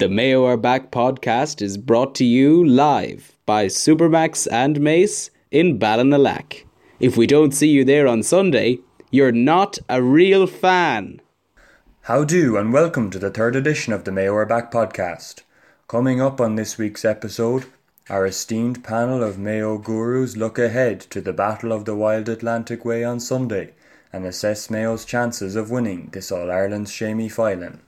The Mayo Are Back podcast is brought to you live by Supermac's and Mace in Ballinalack. If we don't see you there on Sunday, you're not a real fan. How do and welcome to the third edition of the Mayo Are Back podcast. Coming up on this week's episode, our esteemed panel of Mayo gurus look ahead to the Battle of the Wild Atlantic Way on Sunday and assess Mayo's chances of winning this All Ireland's Shamey Filen.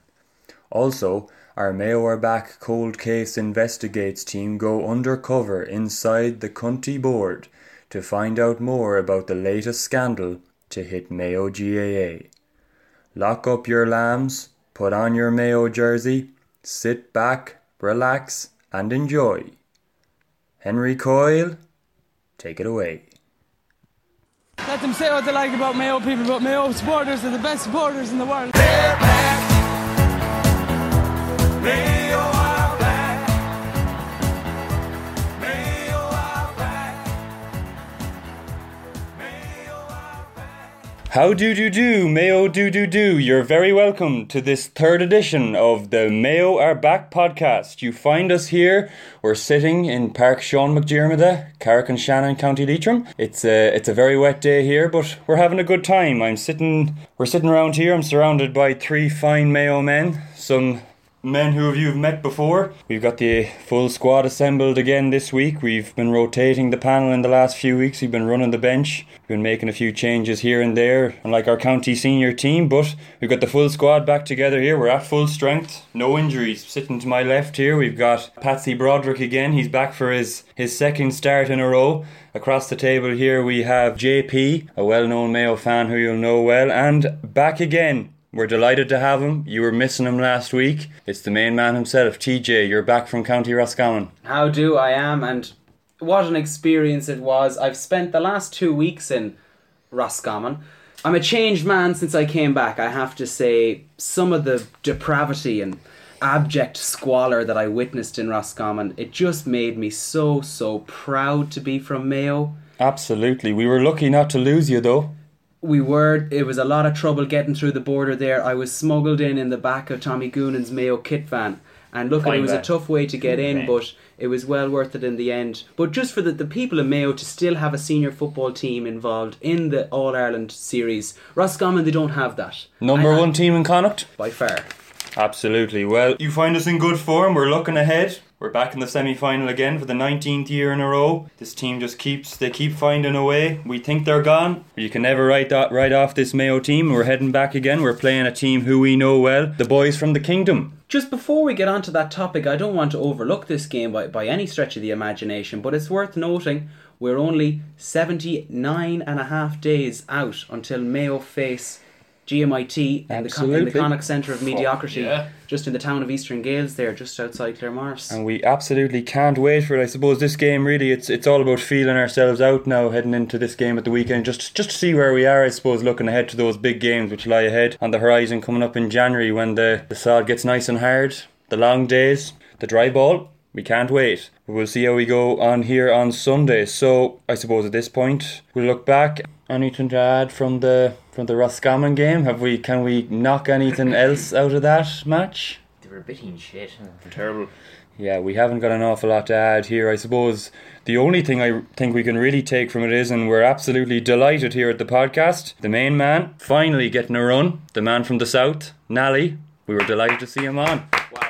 Also, our Mayo Back Cold Case Investigates team go undercover inside the Cunty board to find out more about the latest scandal to hit Mayo GAA. Lock up your lambs, put on your Mayo jersey, sit back, relax, and enjoy. Henry Coyle, take it away. Let them say what they like about Mayo people, but Mayo supporters are the best supporters in the world. How do do do, Mayo do do do. You're very welcome to this third edition of the Mayo Are Back podcast. You find us here. We're sitting in Park Sean McDermott, Carrick-on-Shannon, County Leitrim. It's a it's a very wet day here, but we're having a good time. I'm sitting we're sitting around here. I'm surrounded by three fine Mayo men, some men who have you've met before. We've got the full squad assembled again this week. We've been rotating the panel in the last few weeks. We've been running the bench. We've been making a few changes here and there, unlike our county senior team. But we've got the full squad back together here. We're at full strength. No injuries. Sitting to my left here, we've got Patsy Broderick again. He's back for his, his second start in a row. Across the table here, we have JP, a well known Mayo fan who you'll know well, and back again, we're delighted to have him. You were missing him last week. It's the main man himself, TJ. You're back from County Roscommon. How do I am, and what an experience it was. I've spent the last two weeks in Roscommon. I'm a changed man since I came back. I have to say, some of the depravity and abject squalor that I witnessed in Roscommon, it just made me so, so proud to be from Mayo. Absolutely. We were lucky not to lose you, though. We were it was a lot of trouble getting through the border there i was smuggled in in the back of tommy goonan's mayo kit van and look Fine it was a tough way to get in but it was well worth it in the end but just for the, the people in mayo to still have a senior football team involved in the all-ireland series roscommon they don't have that Number And- one team in Connacht? by far Absolutely. Well, you find us in good form. We're looking ahead. We're back in the semi-final again for the 19th year in a row. This team just keeps they keep finding a way. We think they're gone. You can never write that right off this Mayo team. We're heading back again. We're playing a team who we know well, the boys from the Kingdom. Just before we get onto that topic, I don't want to overlook this game by, by any stretch of the imagination, but it's worth noting we're only 79 and a half days out until Mayo face GMIT in the, Con- in the Absolutely. Connacht Centre of Mediocrity, yeah. just in the town of Eastern Gales there, just outside Claremorris. And we absolutely can't wait for it. I suppose this game really it's it's all about feeling ourselves out now heading into this game at the weekend just just to see where we are I suppose looking ahead to those big games which lie ahead on the horizon coming up in January when the, the sod gets nice and hard, the long days, the dry ball. We can't wait. We'll see how we go on here on Sunday. So I suppose at this point we'll look back. Anything to add from the from the Roscommon game? Have we can we knock anything else out of that match? They were a bit in shit. Terrible. Yeah, we haven't got an awful lot to add here. I suppose the only thing I think we can really take from it is, and we're absolutely delighted here at the podcast, the main man finally getting a run, the man from the south, Nally. We were delighted to see him on. Wow.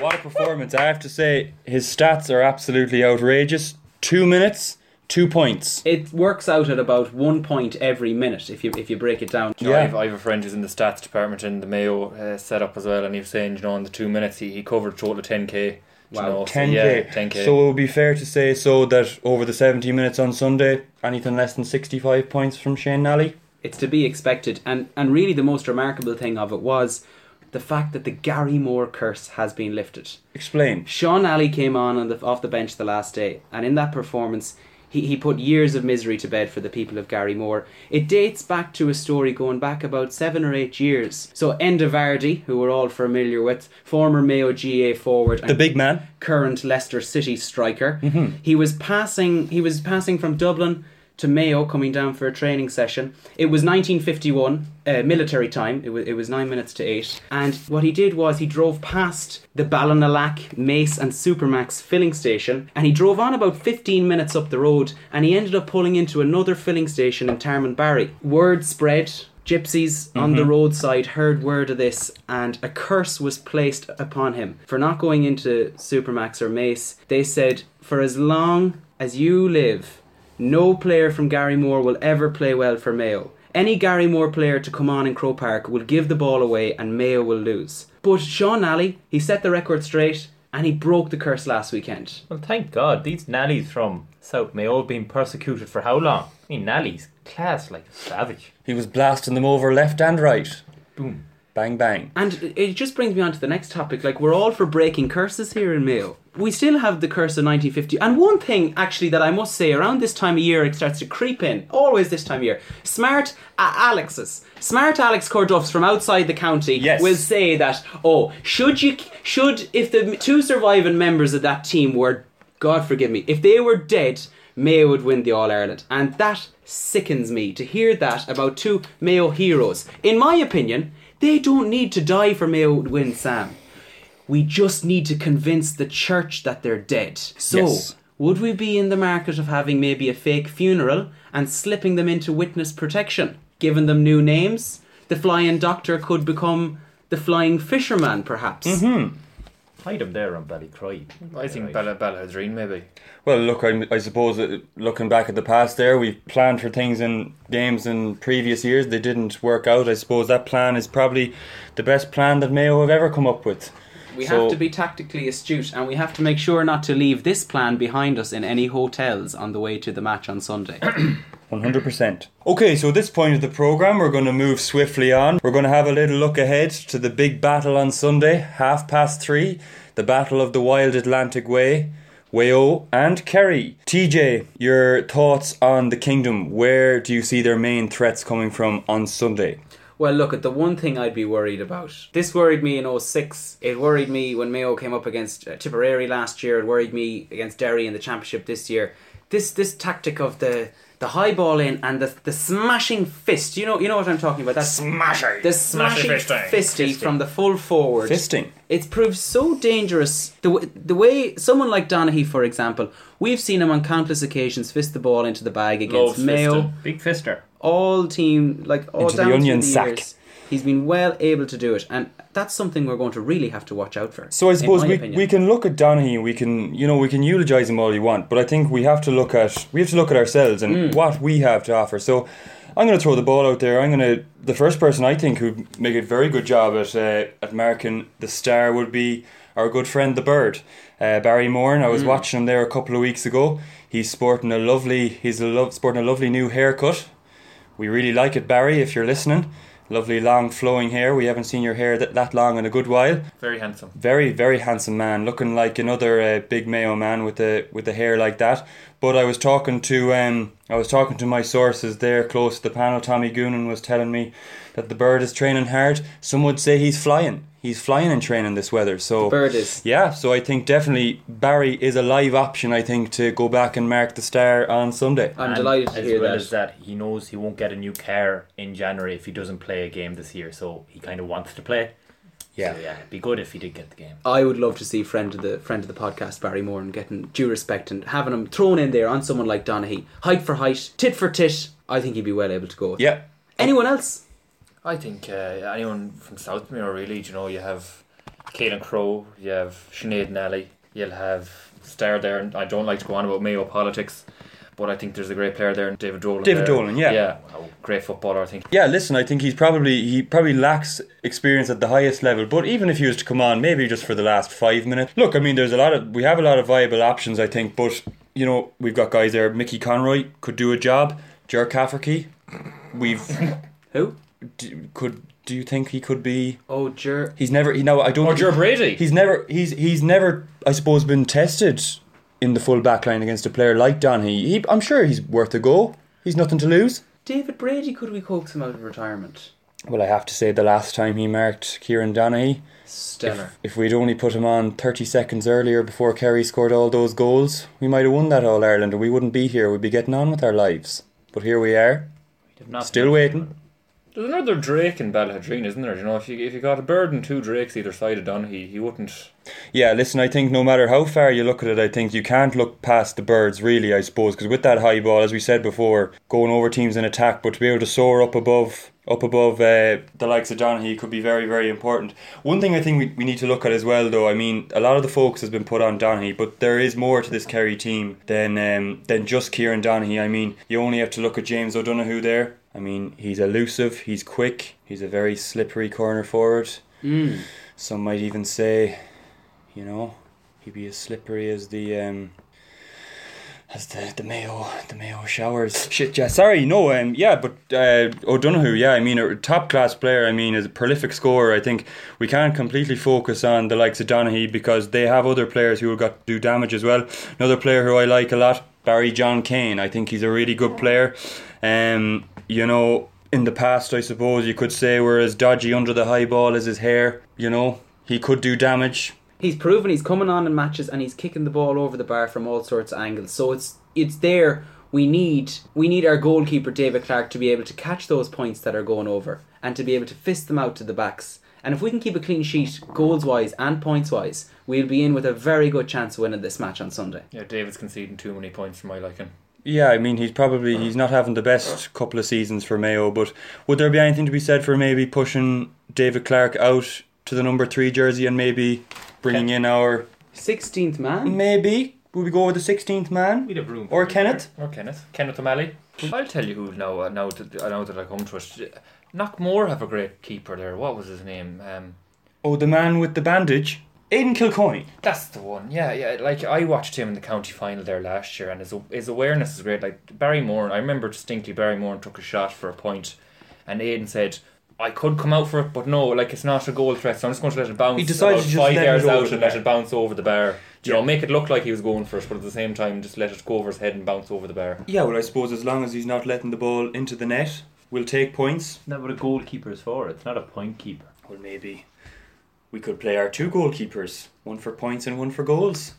What a performance! I have to say, his stats are absolutely outrageous. Two minutes, two points. it works out at about one point every minute if you if you break it down. Yeah. I've, I have a friend who's in the stats department in the Mayo uh, setup as well, and he was saying, you know, in the two minutes he, he covered a total of 10k. you Wow. know, so 10k. yeah, 10k. So it would be fair to say so that over the 70 minutes on Sunday, anything less than 65 points from Shane Nally. it's to be expected and and really the most remarkable thing of it was the fact that the Garrymore curse has been lifted. Explain. Sean Alley came on, on the, off the bench the last day, and in that performance, he, he put years of misery to bed for the people of Garrymore. It dates back to a story going back about seven or eight years. So Enda Varley, who we're all familiar with, former Mayo GA forward, The big man. current Leicester City striker, mm-hmm. he was passing. He was passing from Dublin to Mayo coming down for a training session. It was 1951, uh, military time. It was, it was nine minutes to eight. And what he did was he drove past the Ballinalack, Mace, and Supermac's filling station, and he drove on about 15 minutes up the road, and he ended up pulling into another filling station in Tarmonbarry. Word spread. Gypsies on the roadside heard word of this, and a curse was placed upon him for not going into Supermac's or Mace. They said, For as long as you live, no player from Garrymore will ever play well for Mayo. Any Garrymore player to come on in Crow Park will give the ball away and Mayo will lose. But Sean Nally, he set the record straight and he broke the curse last weekend. Well, thank God. These Nallys from South Mayo have been persecuted for how long? I mean, Nally's class like a savage. He was blasting them over left and right. Boom. Bang bang. And it just brings me on to the next topic. Like, we're all for breaking curses here in Mayo. We still have the curse of 1950. And one thing, actually, that I must say, around this time of year, it starts to creep in. Always this time of year. Smart uh, Alexes. Smart Alex Corduffs from outside the county Yes. will say that, oh, should you, should, if the two surviving members of that team were, God forgive me, if they were dead, Mayo would win the All Ireland. And that sickens me to hear that about two Mayo heroes. In my opinion, they don't need to die for Mayo to win, Sam. We just need to convince the church that they're dead. So, Yes. would we be in the market of having maybe a fake funeral and slipping them into witness protection? Giving them new names? The flying doctor could become the flying fisherman, perhaps. Hide them there on Ballycroy. I think Bella Ballaghaderreen maybe. Well, look, I, I suppose uh, looking back at the past there, we planned for things in games in previous years. They didn't work out. I suppose that plan is probably the best plan that Mayo have ever come up with. We So- have to be tactically astute and we have to make sure not to leave this plan behind us in any hotels on the way to the match on Sunday. 100%. Okay, so at this point of the programme, we're going to move swiftly on. We're going to have a little look ahead to the big battle on Sunday, half past three, the Battle of the Wild Atlantic Way. Wayo and Kerry. TJ, your thoughts on the kingdom. Where do you see their main threats coming from on Sunday? Well, look at the one thing I'd be worried about. This worried me in 06. It worried me when Mayo came up against uh, Tipperary last year. It worried me against Derry in the championship this year. This this tactic of the the high ball in and the the smashing fist. You know you know what I'm talking about. That Smashing! the smashing fisting. fisty from the full forward. Fisting. It's proved so dangerous. The, w- the way someone like Donaghy, for example, we've seen him on countless occasions fist the ball into the bag against Loves Mayo fisting. Big fister. All team like all Into down through onion the sack. years, he's been well able to do it, and that's something we're going to really have to watch out for. So I suppose we, opinion. we can look at Donaghy we can you know we can eulogize him all you want, but I think we have to look at we have to look at ourselves and Mm. what we have to offer. So I'm going to throw the ball out there. I'm going to the first person I think who make a very good job at uh, at marking the star would be our good friend the bird, uh, Barry Moore. I was Mm. watching him there a couple of weeks ago. He's sporting a lovely he's a lo- sporting a lovely new haircut. We really like it, Barry. If you're listening, lovely long flowing hair. We haven't seen your hair that, that long in a good while Very handsome. very very handsome man looking like another uh, big mayo man with the with the hair like that but i was talking to um i was talking to my sources there close to the panel tommy goonan was telling me that the bird is training hard some would say he's flying he's flying in training this weather so Bird is. yeah so i think definitely barry is a live option i think to go back and mark the star on sunday I'm And delighted to as hear well that. as that, he knows he won't get a new car in January if he doesn't play a game this year. So he kind of wants to play. Yeah. So, yeah, it'd be good if he did get the game. I would love to see friend of the friend of the podcast Barry Moore and getting due respect and having him thrown in there on someone like Donaghy, height for height, tit for tit. I think he'd be well able to go. With. yeah Anyone else? I think uh, anyone from South Mayo really, you know, you have Caelan Crow, you have Sinead Nally, you'll have Star there, and I don't like to go on about Mayo politics, but I think there's a great player there, David Dolan. David there. Dolan, yeah. Yeah, great footballer, I think. Yeah, listen, I think he's probably he probably lacks experience at the highest level. But even if he was to come on, maybe just for the last five minutes. Look, I mean, there's a lot of we have a lot of viable options, I think. But you know, we've got guys there. Mickey Conroy could do a job. Ger Cafferkey, we've Who? D- could. Do you think he could be? Oh, Ger. He's never. He no, I don't. Oh, or Ger Brady. He's never. He's he's never. I suppose been tested in the full back line against a player like Donny. He, I'm sure he's worth a go. He's nothing to lose. David Brady. Could we coax him out of retirement? well, I have to say the last time he marked Kieran Donaghy, Stellar. if we'd only put him on 30 seconds earlier before Kerry scored all those goals, we might have won that All Ireland and we wouldn't be here. We'd be getting on with our lives. But here we are, Did not still waiting. There's another Drake in Ballaghaderreen, isn't there? You know, if you if you got a bird and two Drakes either side of Donaghy, he wouldn't. Yeah, listen, I think no matter how far you look at it, I think you can't look past the birds, really, I suppose, because with that high ball, as we said before, going over teams in attack, but to be able to soar up above up above uh, the likes of Donaghy could be very, very important. One thing I think we, we need to look at as well, though, I mean, a lot of the focus has been put on Donaghy, but there is more to this Kerry team than um, than just Kieran Donaghy. I mean, you only have to look at James O'Donoghue there. I mean, he's elusive, he's quick, he's a very slippery corner forward. Mm. Some might even say, you know, he'd be as slippery as the um as the, the Mayo the Mayo showers. Shit, yeah. Sorry, no, um, yeah, but uh, O'Donoghue, yeah, I mean, a top class player. I mean, is a prolific scorer. I think we can't completely focus on the likes of Donaghy because they have other players who have got to do damage as well. Another player who I like a lot, Barry John Keane. I think he's a really good player. Um, you know, in the past, I suppose you could say we're as dodgy under the high ball as his hair. You know, he could do damage. He's proven he's coming on in matches and he's kicking the ball over the bar from all sorts of angles. So it's it's there. We need we need our goalkeeper David Clarke to be able to catch those points that are going over and to be able to fist them out to the backs. And if we can keep a clean sheet, goals wise and points wise, we'll be in with a very good chance of winning this match on Sunday. Yeah, David's conceding too many points for my liking. Yeah, I mean he's probably he's not having the best couple of seasons for Mayo, but would there be anything to be said for maybe pushing David Clarke out to the number three jersey and maybe bringing in our Sixteenth man. maybe would we go with the sixteenth man We'd have room. or for him Kenneth? Or Kenneth. Kenneth O'Malley. I'll tell you who now, uh, now, that, uh, now that I come to it. Knockmore have a great keeper there. What was his name? Um, Oh, the man with the bandage, Aidan Kilcoyne. That's the one. Yeah, yeah. Like I watched him in the county final there last year, and his his awareness is great. Like Barry Moore, I remember distinctly Barry Moore took a shot for a point, and Aiden said. I could come out for it, but no, like it's not a goal threat, so I'm just going to let it bounce. He decided about to just five let it yards over out the and let bar. it bounce over the bar. You Yeah. know, make it look like he was going for it, but at the same time, just let it go over his head and bounce over the bar. Yeah, well I suppose as long as he's not letting the ball into the net, we'll take points. Isn't what a goalkeeper is for? It's not a point keeper. Well maybe we could play our two goalkeepers, one for points and one for goals.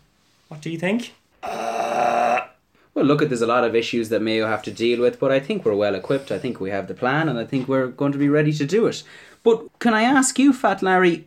What do you think? Uh, well, look at there's a lot of issues that Mayo have to deal with, but I think we're well equipped. I think we have the plan, and I think we're going to be ready to do it. But can I ask you, Fat Larry,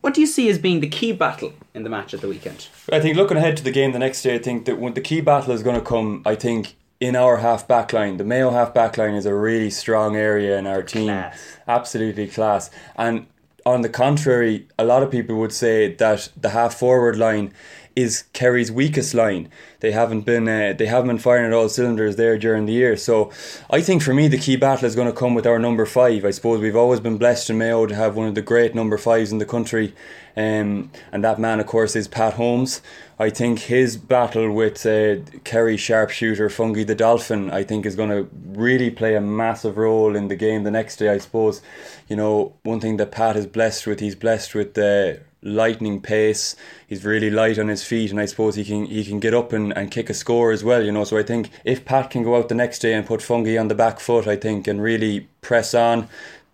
what do you see as being the key battle in the match at the weekend? I think looking ahead to the game the next day, I think that when the key battle is going to come, I think in our half back line. The Mayo half back line is a really strong area in our team. Class. Absolutely class. And on the contrary, a lot of people would say that the half forward line is Kerry's weakest line. They haven't been uh, they haven't been firing at all cylinders there during the year. So I think for me the key battle is going to come with our number five. I suppose we've always been blessed in Mayo to have one of the great number fives in the country, um, and that man of course is Pat Holmes. I think his battle with uh, Kerry sharpshooter Fungi the Dolphin, I think, is going to really play a massive role in the game the next day. I suppose, you know, one thing that Pat is blessed with, he's blessed with the lightning pace. He's really light on his feet, and I suppose he can he can get up and, and kick a score as well. You know, so I think if Pat can go out the next day and put Fungi on the back foot, I think, and really press on.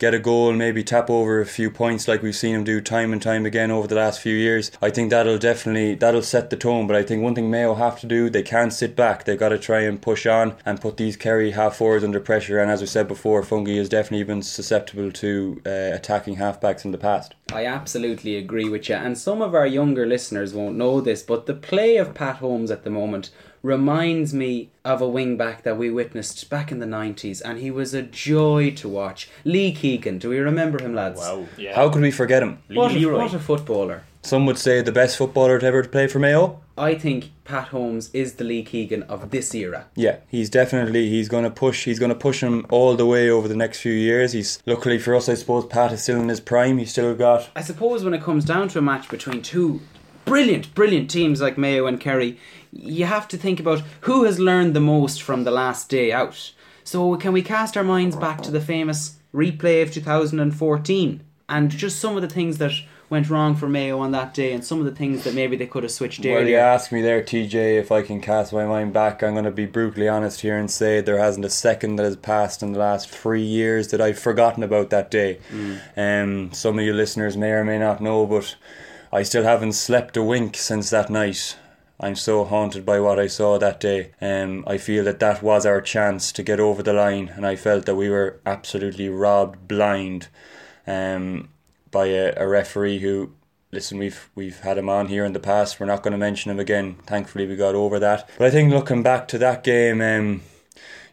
Get a goal, maybe tap over a few points like we've seen him do time and time again over the last few years. I think that'll definitely that'll set the tone. But I think one thing Mayo have to do, they can't sit back. They've got to try and push on and put these Kerry half forwards under pressure. And as we said before, Fungi has definitely been susceptible to uh, attacking halfbacks in the past. I absolutely agree with you. And some of our younger listeners won't know this, but the play of Pat Holmes at the moment reminds me of a wing back that we witnessed back in the 90s, and he was a joy to watch. Lee Keegan, do we remember him, lads? Wow. Yeah. How could we forget him? What a, Leroy. what a footballer. Some would say the best footballer to ever play for Mayo. I think Pat Holmes is the Lee Keegan of this era. Yeah, he's definitely he's going to push. He's going to push him all the way over the next few years. He's luckily for us, I suppose. Pat is still in his prime. He's still got I suppose when it comes down to a match between two brilliant, brilliant teams like Mayo and Kerry, you have to think about who has learned the most from the last day out. So, can we cast our minds back to the famous replay of 2014 and just some of the things that went wrong for Mayo on that day, and some of the things that maybe they could have switched Well, you earlier. ask me there, TJ, if I can cast my mind back, I'm going to be brutally honest here and say there hasn't a second that has passed in the last three years that I've forgotten about that day. Um, some of you listeners may or may not know, but I still haven't slept a wink since that night. I'm so haunted by what I saw that day. Um, I feel that that was our chance to get over the line, and I felt that we were absolutely robbed blind um, by a, a referee who listen we've we've had him on here in the past we're not going to mention him again thankfully we got over that but I think looking back to that game um,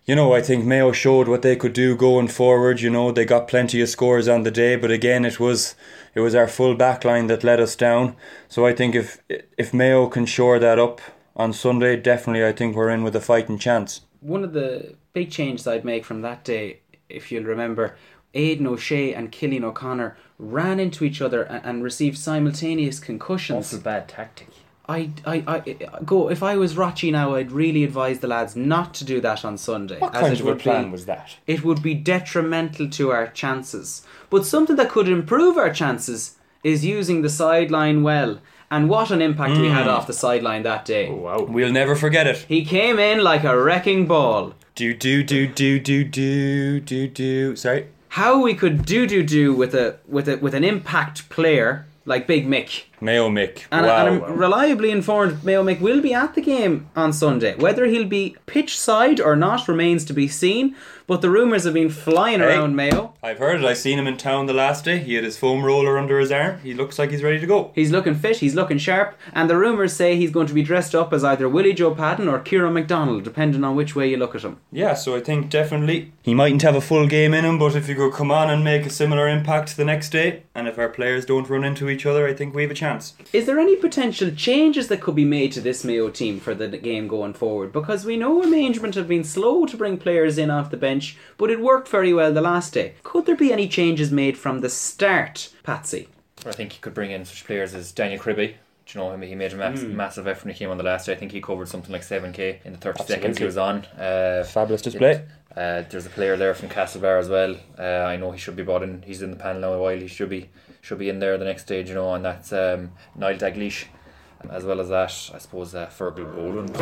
you know I think Mayo showed what they could do going forward you know they got plenty of scores on the day but again it was it was our full back line that let us down so I think if if Mayo can shore that up on Sunday definitely I think we're in with a fighting chance One of the big changes I'd make from that day, if you'll remember, Aidan O'Shea and Cillian O'Connor ran into each other and, and received simultaneous concussions. Awful bad tactic. I, I, I go. If I was Rachi now, I'd really advise the lads not to do that on Sunday. What kind of a plan be, was that? It would be detrimental to our chances. But something that could improve our chances is using the sideline well. And what an impact mm. we had hmm. off the sideline that day! Oh, wow, we'll never forget it. He came in like a wrecking ball. Do do do do do do do do. Sorry. How we could do do do with a with a with an impact player like Big Mick Mayo Mick And, wow and I'm reliably informed Mayo Mick will be at the game on Sunday. Whether he'll be pitch side or not remains to be seen. But the rumours have been flying Hey. around Mayo. I've heard it. I seen him in town the last day. He had his foam roller under his arm. He looks like he's ready to go. He's looking fit, he's looking sharp, and the rumours say he's going to be dressed up as either Willie Joe Padden or Ciarán McDonald, depending on which way you look at him. Yeah, so I think definitely he mightn't have a full game in him, but if he could come on and make a similar impact the next day, and if our players don't run into each other, I think we have a chance. Is there any potential changes that could be made to this Mayo team for the game going forward? Because we know management have been slow to bring players in off the bench, but it worked very well the last day. Could there be any changes made from the start, Patsy? I think you could bring in such players as Daniel Cribby. Do you know him? He made a mass- massive effort when he came on the last day. I think he covered something like 7k in the 30 seconds he was on. Uh, Fabulous display. Uh, there's a player there from Castlebar as well. Uh, I know he should be brought in. He's in the panel now a while. He should be should be in there the next stage, you know, and that's um, Niall Daglish. As well as that, I suppose uh, Fergal Boland.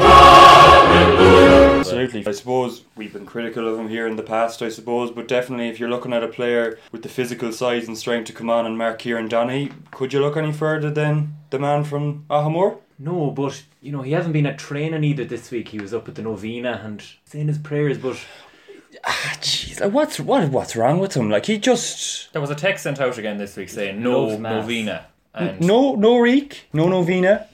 Absolutely. I suppose we've been critical of him here in the past, I suppose, but definitely if you're looking at a player with the physical size and strength to come on and mark Kieran Donny, could you look any further than the man from Aghamore? No, but you know he hasn't been at training either this week. He was up at the novena and saying his prayers, but Ah, jeez, like what's what what's wrong with him? Like he just There was a text sent out again this week saying no Loves mass. novena. And no no reek, no novena.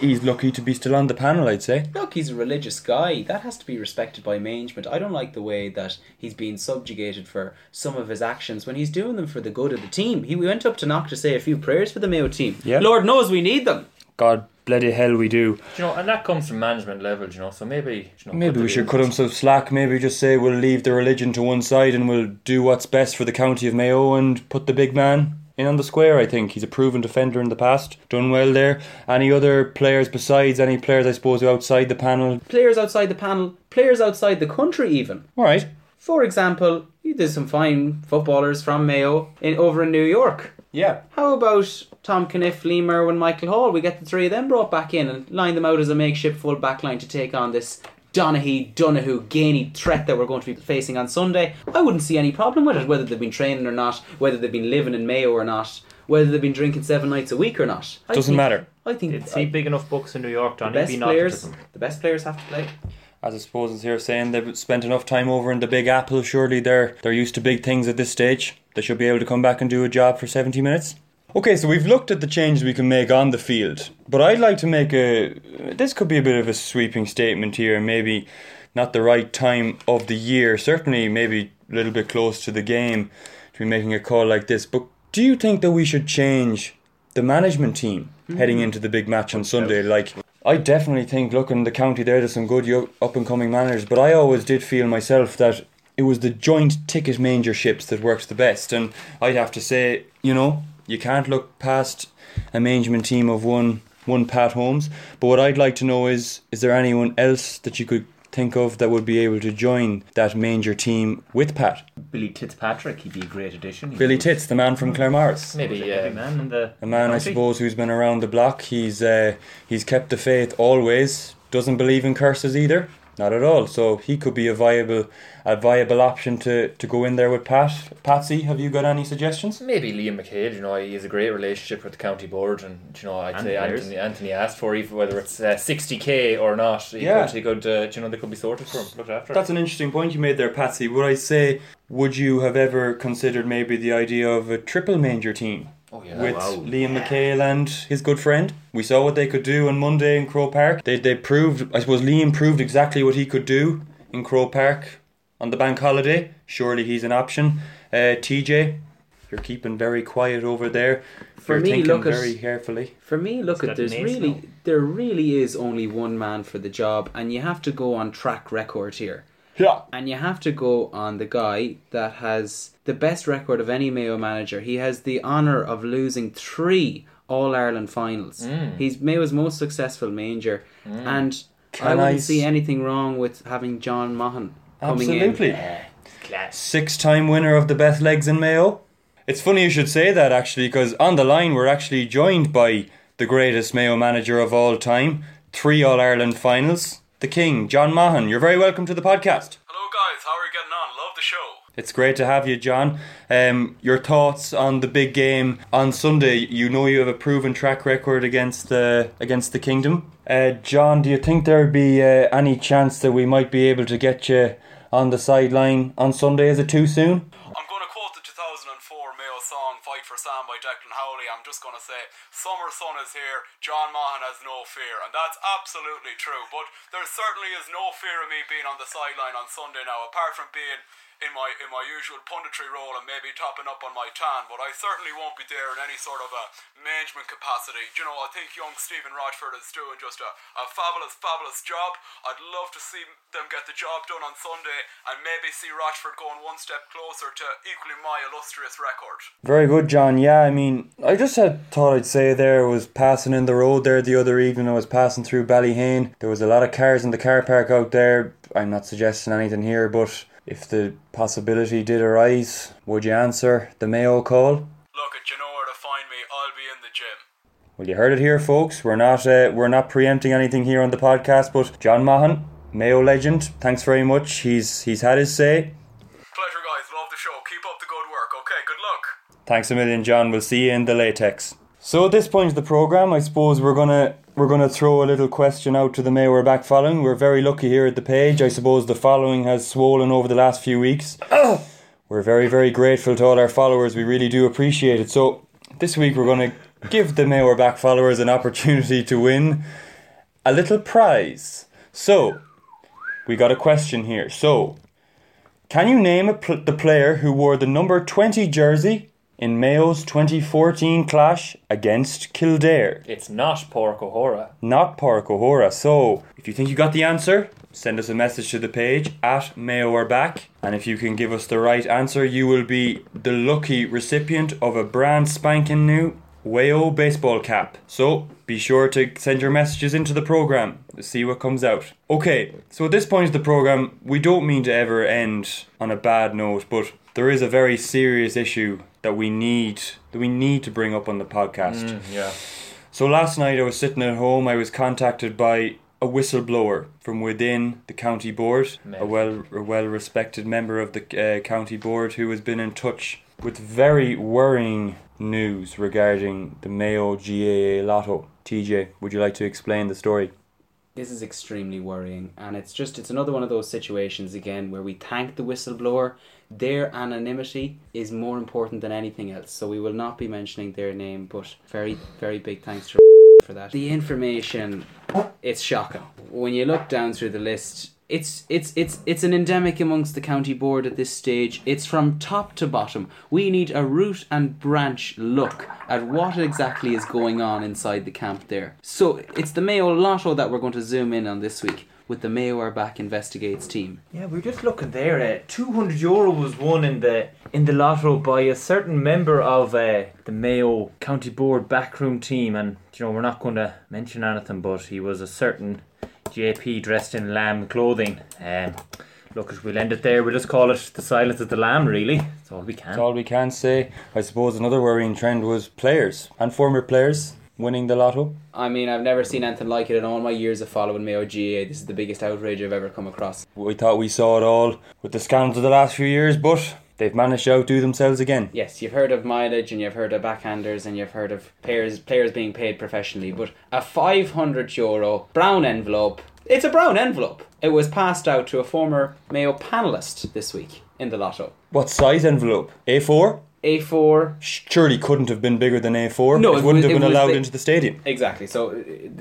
He's lucky to be still on the panel, I'd say. Look, he's a religious guy. That has to be respected by management. I don't like the way that he's being subjugated for some of his actions when he's doing them for the good of the team. He went up to Knock to say a few prayers for the Mayo team. Yeah. Lord knows we need them. God bloody hell, we do. you know, and that comes from management level, you know. So maybe you know, Maybe we should cut him some slack. Maybe just say we'll leave the religion to one side and we'll do what's best for the county of Mayo and put the big man in on the square. I think he's a proven defender in the past, done well there. Any other players besides any players, I suppose, who outside the panel? Players outside the panel, players outside the country, even. All right. For example, there's some fine footballers from Mayo in over in New York. Yeah. How about Tom Caniff, Lee Merwin, Michael Hall? We get the three of them brought back in and line them out as a makeshift full back line to take on this Donaghy, Donahue, Geaney threat that we're going to be facing on Sunday. I wouldn't see any problem with it, whether they've been training or not, whether they've been living in Mayo or not, whether they've been drinking seven nights a week or not. I Doesn't think- matter. I think did see big enough books in New York, the Donny. best Be players, players. the best players have to play. As I suppose is here saying they've spent enough time over in the Big Apple. Surely they're they're used to big things at this stage. They should be able to come back and do a job for seventy minutes. Okay, so we've looked at the changes we can make on the field, but I'd like to make a. This could be a bit of a sweeping statement here. Maybe not the right time of the year. Certainly, maybe a little bit close to the game to be making a call like this. But do you think that we should change the management team hmm. heading into the big match on Sunday? Like, I definitely think looking the county there, there's some good up and coming managers, but I always did feel myself that it was the joint ticket mangerships that works the best. And I'd have to say, you know, you can't look past a management team of one one Pat Holmes. But what I'd like to know is, is there anyone else that you could think of that would be able to join that manger team with Pat? Billy Fitzpatrick, he'd be a great addition. He Billy was- Tits, the man from Claremorris. Maybe, was every yeah. man in the A man, I suppose, who's been around the block. He's uh, he's kept the faith always. Doesn't believe in curses either. Not at all. So he could be a viable a viable option to, to go in there with Pat. Patsy, have you got any suggestions? Maybe Liam McHale, you know, he has a great relationship with the county board, and you know, I'd And say players. Anthony, Anthony asked for even whether it's uh, sixty k or not. He Yeah. could, he could uh, you know, they could be sorted for him, looked after. That's an interesting point you made there, Patsy. Would I say, would you have ever considered maybe the idea of a triple manger team oh yeah, with wow. Liam McHale and his good friend? We saw what they could do on Monday in Crow Park. They they proved, I suppose, Liam proved exactly what he could do in Crow Park on the bank holiday. Surely he's an option. Uh, TJ, you're keeping very quiet over there. For you're me, thinking look at- very carefully. For me, look He's at got there's really now. there really is only one man for the job, and you have to go on track record here. Yeah. And you have to go on the guy that has the best record of any Mayo manager. He has the honour of losing three All Ireland finals. Mm. He's Mayo's most successful manger, and I Can wouldn't I see anything wrong with having John Maughan coming Absolutely. in. Class. six time winner of the best Legs in Mayo. It's funny you should say that actually, because on the line we're actually joined by the greatest Mayo manager of all time, three All Ireland finals, the King, John Maughan. You're very welcome to the podcast. Hello guys, how are you getting on? Love the show. It's great to have you, John. Um, your thoughts on the big game on Sunday? You know you have a proven track record against the against the Kingdom. Uh, John, do you think there'd be uh, any chance that we might be able to get you on the sideline on Sunday? Is it too soon? I'm going to quote the 2004 Mayo song Fight for Sam by Declan Howley. I'm just going to say, Summer sun is here, John Maughan has no fear. And that's absolutely true. But there certainly is no fear of me being on the sideline on Sunday now, apart from being in my in my usual punditry role and maybe topping up on my tan. But I certainly won't be there in any sort of a management capacity. Do you know, I think young Stephen Rochford is doing just a, a fabulous, fabulous job. I'd love to see them get the job done on Sunday and maybe see Rochford going one step closer to equaling my illustrious record. Very good, John. Yeah, I mean, I just had thought I'd say there was passing in the road there the other evening. I was passing through Ballyheane. There was a lot of cars in the car park out there. I'm not suggesting anything here, but if the possibility did arise, would you answer the Mayo call? Look, at you know where to find me. I'll be in the gym. Well, you heard it here, folks. We're not uh, we're not preempting anything here on the podcast, but John Maughan, Mayo legend. Thanks very much. He's he's had his say. Pleasure, guys. Love the show. Keep up the good work. Okay, good luck. Thanks a million, John. We'll see you in the latex. So at this point of the program, I suppose we're gonna we're gonna throw a little question out to the Mayo we're back following. We're very lucky here at the page. I suppose the following has swollen over the last few weeks. Oh! We're very very grateful to all our followers. We really do appreciate it. So this week we're gonna give the Mayo we're back followers an opportunity to win a little prize. So we got a question here. So can you name a pl- the player who wore the number 20 jersey in Mayo's 2014 clash against Kildare? It's not Pork O'Hora. Not Park O'Hora. So, if you think you got the answer, send us a message to the page at Mayo are back. And if you can give us the right answer, you will be the lucky recipient of a brand spanking new Wayo baseball cap. So, be sure to send your messages into the program to see what comes out. Okay, so at this point of the program, we don't mean to ever end on a bad note, but there is a very serious issue that we need that we need to bring up on the podcast. Yeah. So last night I was sitting at home. I was contacted by a whistleblower from within the county board, a well a well respected member of the uh, county board who has been in touch with very worrying news regarding the Mayo GAA Lotto. TJ, would you like to explain the story? This is extremely worrying, and it's just it's another one of those situations again where we thank the whistleblower. Their anonymity is more important than anything else, so we will not be mentioning their name. But very, very big thanks to for that. The information, it's shocking when you look down through the list. It's it's it's it's an endemic amongst the county board at this stage. It's from top to bottom. We need a root and branch look at what exactly is going on inside the camp there. So it's the Mayo Lotto that we're going to zoom in on this week with the Mayo Are Back Investigates team. Yeah, we are just looking there. Uh, Two hundred euro was won in the in the lotto by a certain member of uh, the Mayo County Board backroom team, and you know we're not going to mention anything, but he was a certain JP dressed in lamb clothing. Um, look, as we'll end it there. We'll just call it the silence of the lamb, really. That's all we can. That's all we can say. I suppose another worrying trend was players and former players winning the lotto. I mean, I've never seen anything like it in all my years of following Mayo GA. This is the biggest outrage I've ever come across. We thought we saw it all with the scandals of the last few years, but they've managed to outdo themselves again. Yes, you've heard of mileage and you've heard of backhanders and you've heard of players players being paid professionally, but a 500 euro brown envelope. It's a brown envelope. It was passed out to a former Mayo panelist this week in the lotto. What size envelope? A4? A4 Surely couldn't have been bigger than A4. No, it it wouldn't was- have it been allowed the- into the stadium. Exactly. So uh,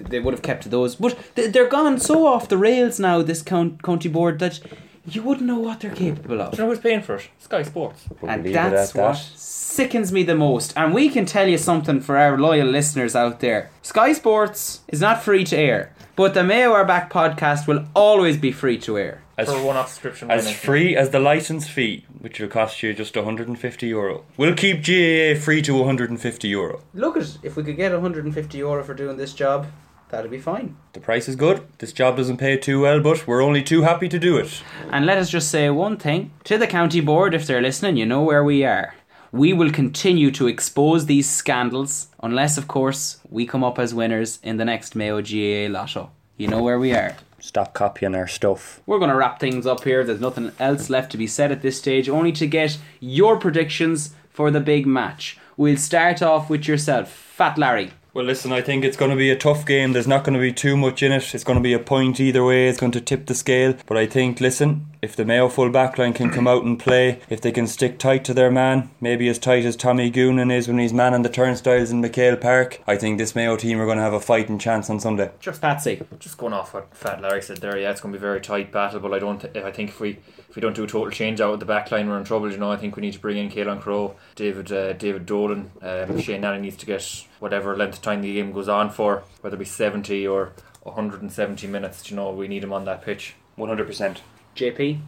they would have kept those, but they're gone so off the rails now. This county board that you wouldn't know what they're capable of. Do you know who's paying for it? Sky Sports. We'll and that's at that. what sickens me the most. And we can tell you something for our loyal listeners out there. Sky Sports is not free to air, but the Mayo Are Back podcast will always be free to air. As, for a one-off subscription. as payment. free as the license fee, which will cost you just 150 euro. We'll keep GAA free to 150 euro. Look at if we could get 150 euro for doing this job, that'd be fine. The price is good. This job doesn't pay too well, but we're only too happy to do it. And let us just say one thing to the county board if they're listening, you know where we are. We will continue to expose these scandals unless, of course, we come up as winners in the next Mayo GAA lotto. You know where we are. Stop copying our stuff. We're going to wrap things up here. There's nothing else left to be said at this stage, only to get your predictions for the big match. We'll start off with yourself, Fat Larry. Well, listen, I think it's going to be a tough game. There's not going to be too much in it. It's going to be a point either way. It's going to tip the scale. But I think, listen, if the Mayo full backline can come out and play, if they can stick tight to their man, maybe as tight as Tommy Goonan is when he's manning the turnstiles in McHale Park, I think this Mayo team are going to have a fighting chance on Sunday. Just Patsy. Just going off what Fat Larry said there, yeah, it's going to be a very tight battle. But I don't. Th- I think if we if we don't do a total change out of the back line, we're in trouble. You know, I think we need to bring in Kaelan Crow, David uh, David Dolan. Um, Shane Nally needs to get whatever length of time the game goes on for, whether it be seventy or 170 minutes. You know, we need him on that pitch. 100%. JP.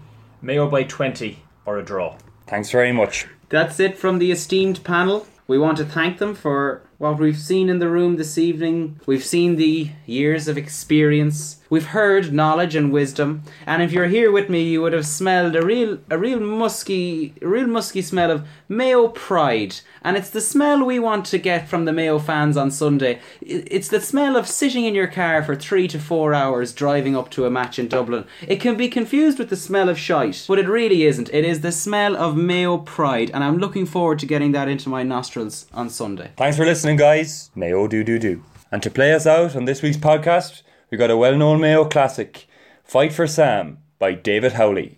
Mayo by 20 or a draw. Thanks very much. That's it from the esteemed panel. We want to thank them for what we've seen in the room this evening. We've seen the years of experience. We've heard knowledge and wisdom. And if you're here with me, you would have smelled a real, a real musky, a real musky smell of Mayo pride. And it's the smell we want to get from the Mayo fans on Sunday. It's the smell of sitting in your car for three to four hours driving up to a match in Dublin. It can be confused with the smell of shite, but it really isn't. It is the smell of Mayo pride, and I'm looking forward to getting that into my nostrils on Sunday. Thanks for listening, guys. Mayo do do do. And to play us out on this week's podcast, we got a well known Mayo classic, Fight for Sam by David Howley.